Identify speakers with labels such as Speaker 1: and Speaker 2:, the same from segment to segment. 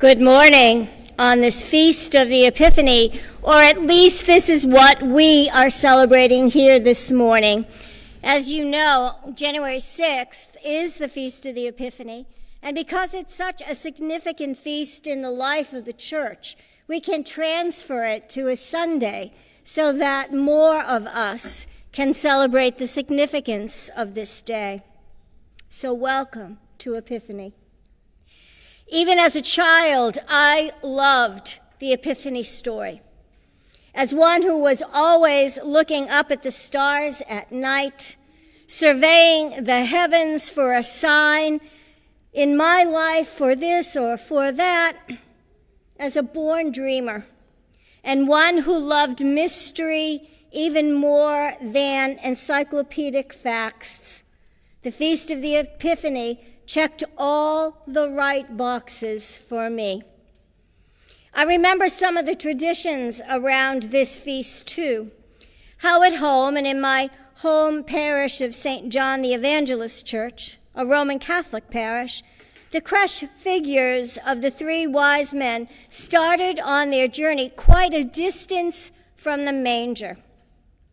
Speaker 1: Good morning on this feast of the Epiphany, or at least this is what we are celebrating here this morning. As you know, January 6th is the feast of the Epiphany, and because it's such a significant feast in the life of the church, we can transfer it to a Sunday so that more of us can celebrate the significance of this day. So, welcome to Epiphany. Even as a child, I loved the Epiphany story. As one who was always looking up at the stars at night, surveying the heavens for a sign in my life for this or for that, as a born dreamer, and one who loved mystery even more than encyclopedic facts. The Feast of the Epiphany checked all the right boxes for me. I remember some of the traditions around this feast too. How at home and in my home parish of St. John the Evangelist Church, a Roman Catholic parish, the creche figures of the three wise men started on their journey quite a distance from the manger.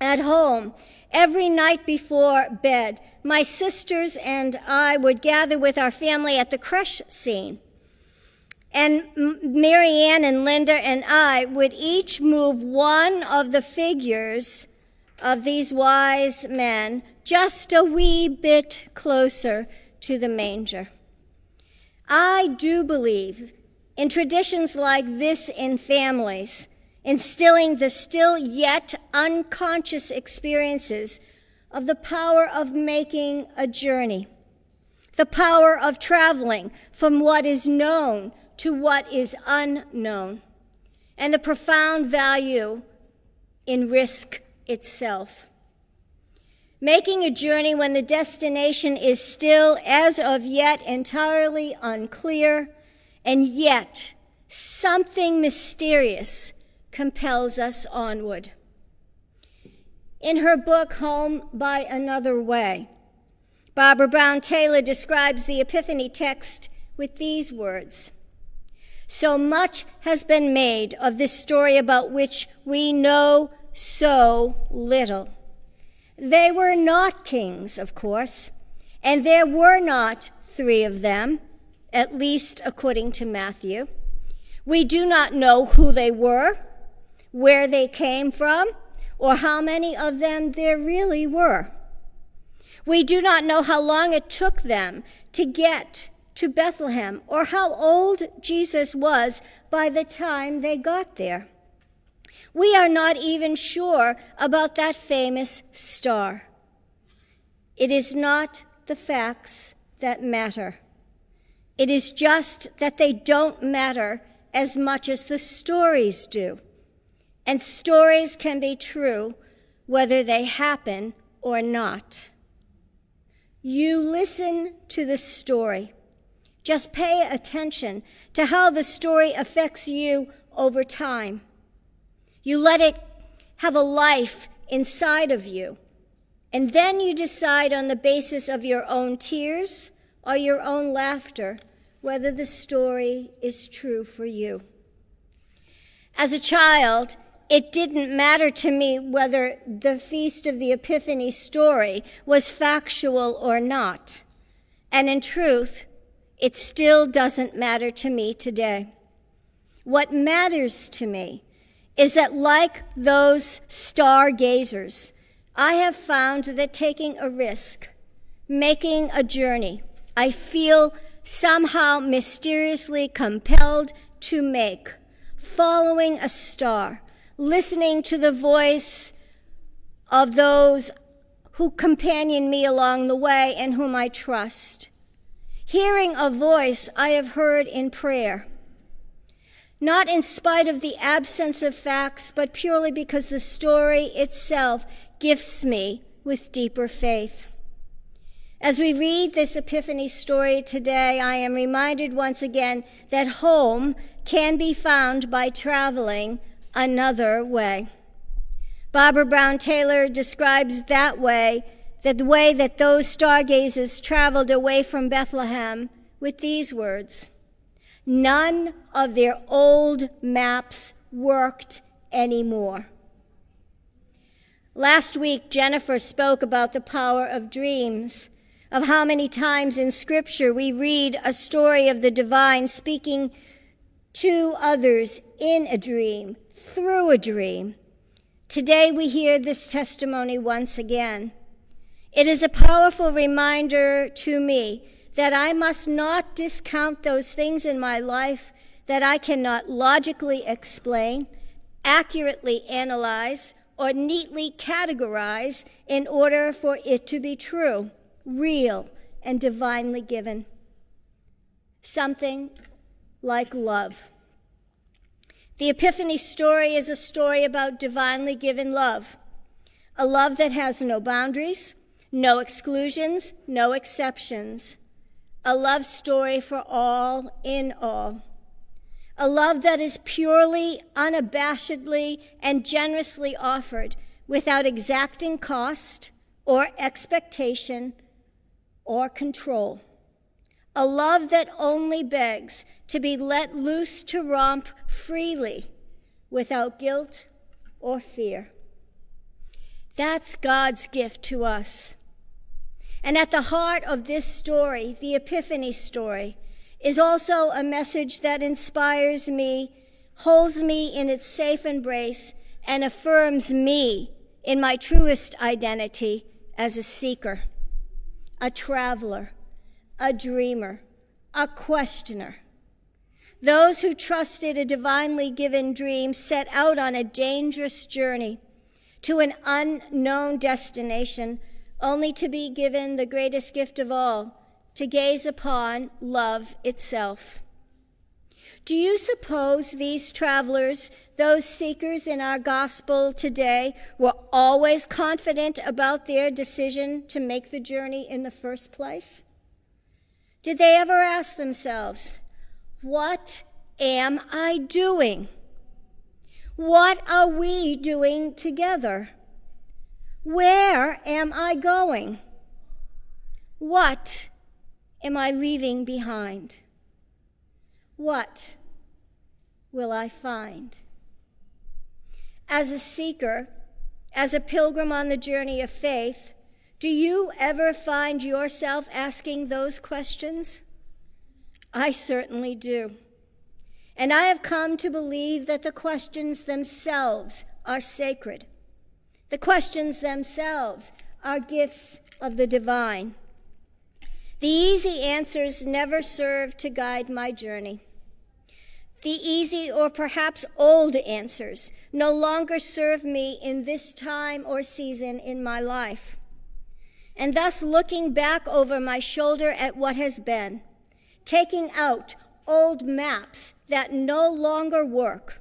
Speaker 1: At home, Every night before bed, my sisters and I would gather with our family at the creche scene. And Marianne and Linda and I would each move one of the figures of these wise men just a wee bit closer to the manger. I do believe in traditions like this in families instilling the still yet unconscious experiences of the power of making a journey, the power of traveling from what is known to what is unknown, and the profound value in risk itself. Making a journey when the destination is still, as of yet, entirely unclear, and yet something mysterious compels us onward. In her book, Home by Another Way, Barbara Brown Taylor describes the Epiphany text with these words So much has been made of this story about which we know so little. They were not kings, of course, and there were not three of them, at least according to Matthew. We do not know who they were where they came from, or how many of them there really were. We do not know how long it took them to get to Bethlehem or how old Jesus was by the time they got there. We are not even sure about that famous star. It is not the facts that matter. It is just that they don't matter as much as the stories do. And stories can be true whether they happen or not. You listen to the story. Just pay attention to how the story affects you over time. You let it have a life inside of you. And then you decide on the basis of your own tears or your own laughter whether the story is true for you. As a child, it didn't matter to me whether the Feast of the Epiphany story was factual or not. And in truth, it still doesn't matter to me today. What matters to me is that, like those stargazers, I have found that taking a risk, making a journey, I feel somehow mysteriously compelled to make, following a star, listening to the voice of those who companion me along the way and whom I trust. Hearing a voice I have heard in prayer. Not in spite of the absence of facts, but purely because the story itself gifts me with deeper faith. As we read this Epiphany story today, I am reminded once again that home can be found by traveling another way. Barbara Brown Taylor describes that way, that the way that those stargazers traveled away from Bethlehem, with these words none of their old maps worked anymore. Last week, Jennifer spoke about the power of dreams, of how many times in Scripture we read a story of the divine speaking to others in a dream, through a dream. Today we hear this testimony once again. It is a powerful reminder to me that I must not discount those things in my life that I cannot logically explain, accurately analyze, or neatly categorize in order for it to be true, real, and divinely given. Something like love. The Epiphany story is a story about divinely given love, a love that has no boundaries, no exclusions, no exceptions, a love story for all in all, a love that is purely, unabashedly, and generously offered without exacting cost or expectation or control a love that only begs to be let loose to romp freely without guilt or fear. That's God's gift to us. And at the heart of this story, the Epiphany story, is also a message that inspires me, holds me in its safe embrace, and affirms me in my truest identity as a seeker, a traveler a dreamer, a questioner. Those who trusted a divinely given dream set out on a dangerous journey to an unknown destination, only to be given the greatest gift of all to gaze upon love itself. Do you suppose these travelers, those seekers in our gospel today, were always confident about their decision to make the journey in the first place? Did they ever ask themselves, What am I doing? What are we doing together? Where am I going? What am I leaving behind? What will I find? As a seeker, as a pilgrim on the journey of faith, do you ever find yourself asking those questions? I certainly do. And I have come to believe that the questions themselves are sacred. The questions themselves are gifts of the divine. The easy answers never serve to guide my journey. The easy or perhaps old answers no longer serve me in this time or season in my life and thus looking back over my shoulder at what has been, taking out old maps that no longer work,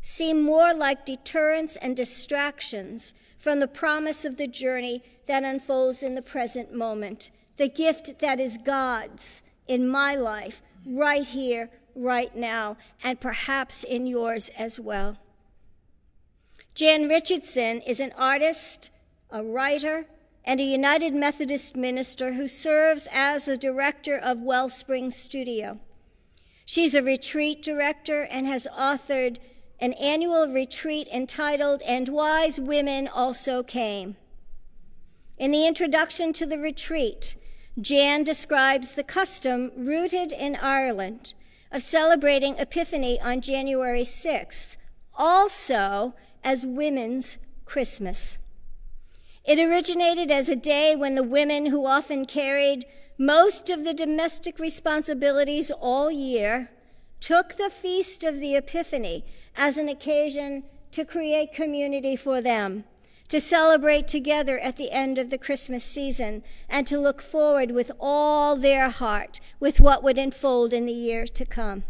Speaker 1: seem more like deterrents and distractions from the promise of the journey that unfolds in the present moment, the gift that is God's in my life, right here, right now, and perhaps in yours as well. Jan Richardson is an artist, a writer, and a United Methodist minister who serves as the director of Wellspring Studio. She's a retreat director and has authored an annual retreat entitled And Wise Women Also Came. In the introduction to the retreat, Jan describes the custom rooted in Ireland of celebrating Epiphany on January 6th, also as Women's Christmas. It originated as a day when the women who often carried most of the domestic responsibilities all year took the feast of the Epiphany as an occasion to create community for them, to celebrate together at the end of the Christmas season, and to look forward with all their heart with what would unfold in the year to come.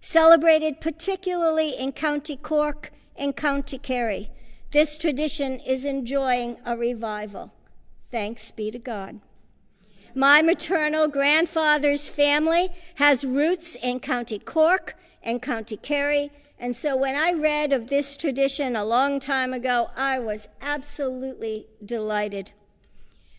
Speaker 1: Celebrated particularly in County Cork and County Kerry this tradition is enjoying a revival. Thanks be to God. My maternal grandfather's family has roots in County Cork and County Kerry, and so when I read of this tradition a long time ago, I was absolutely delighted.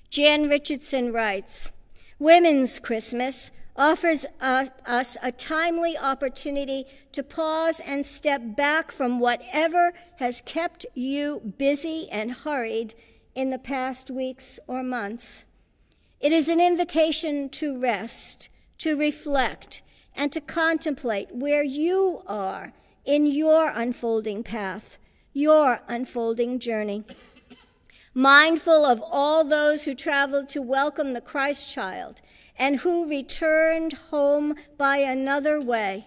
Speaker 1: Jan Richardson writes Women's Christmas, offers us a timely opportunity to pause and step back from whatever has kept you busy and hurried in the past weeks or months. It is an invitation to rest, to reflect, and to contemplate where you are in your unfolding path, your unfolding journey. Mindful of all those who traveled to welcome the Christ child and who returned home by another way,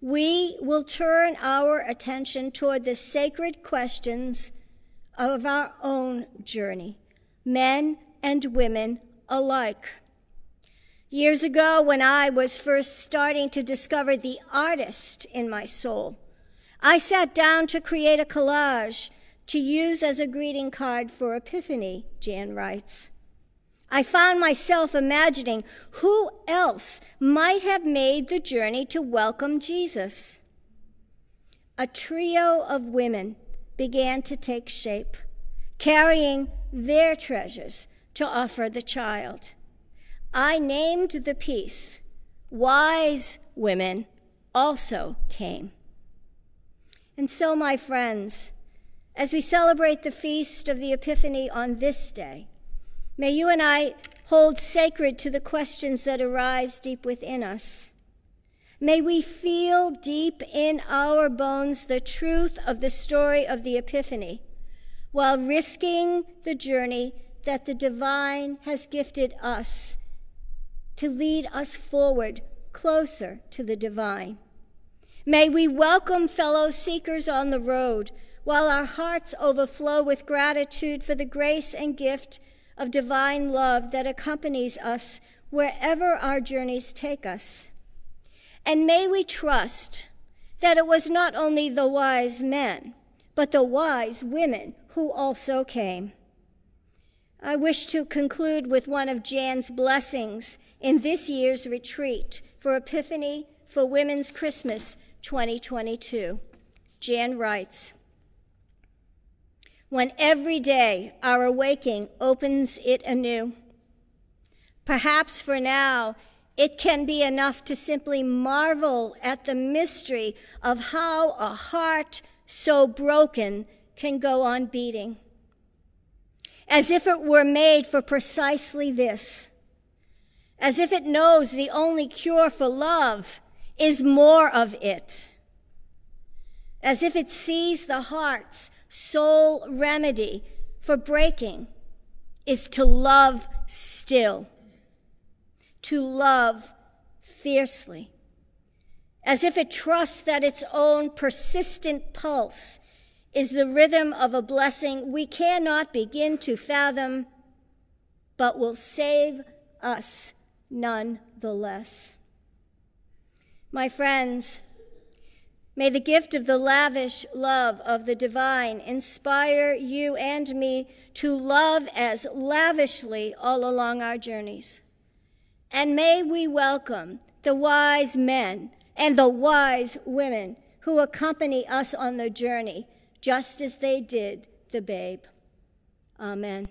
Speaker 1: we will turn our attention toward the sacred questions of our own journey, men and women alike. Years ago, when I was first starting to discover the artist in my soul, I sat down to create a collage to use as a greeting card for Epiphany, Jan writes. I found myself imagining who else might have made the journey to welcome Jesus. A trio of women began to take shape, carrying their treasures to offer the child. I named the piece Wise Women Also Came. And so, my friends, as we celebrate the feast of the Epiphany on this day, May you and I hold sacred to the questions that arise deep within us. May we feel deep in our bones the truth of the story of the Epiphany while risking the journey that the divine has gifted us to lead us forward closer to the divine. May we welcome fellow seekers on the road while our hearts overflow with gratitude for the grace and gift of divine love that accompanies us wherever our journeys take us. And may we trust that it was not only the wise men, but the wise women who also came. I wish to conclude with one of Jan's blessings in this year's retreat for Epiphany for Women's Christmas 2022. Jan writes, when every day our awaking opens it anew. Perhaps for now, it can be enough to simply marvel at the mystery of how a heart so broken can go on beating. As if it were made for precisely this. As if it knows the only cure for love is more of it. As if it sees the heart's sole remedy for breaking is to love still, to love fiercely, as if it trusts that its own persistent pulse is the rhythm of a blessing we cannot begin to fathom, but will save us none the less. My friends, May the gift of the lavish love of the divine inspire you and me to love as lavishly all along our journeys. And may we welcome the wise men and the wise women who accompany us on the journey, just as they did the babe. Amen.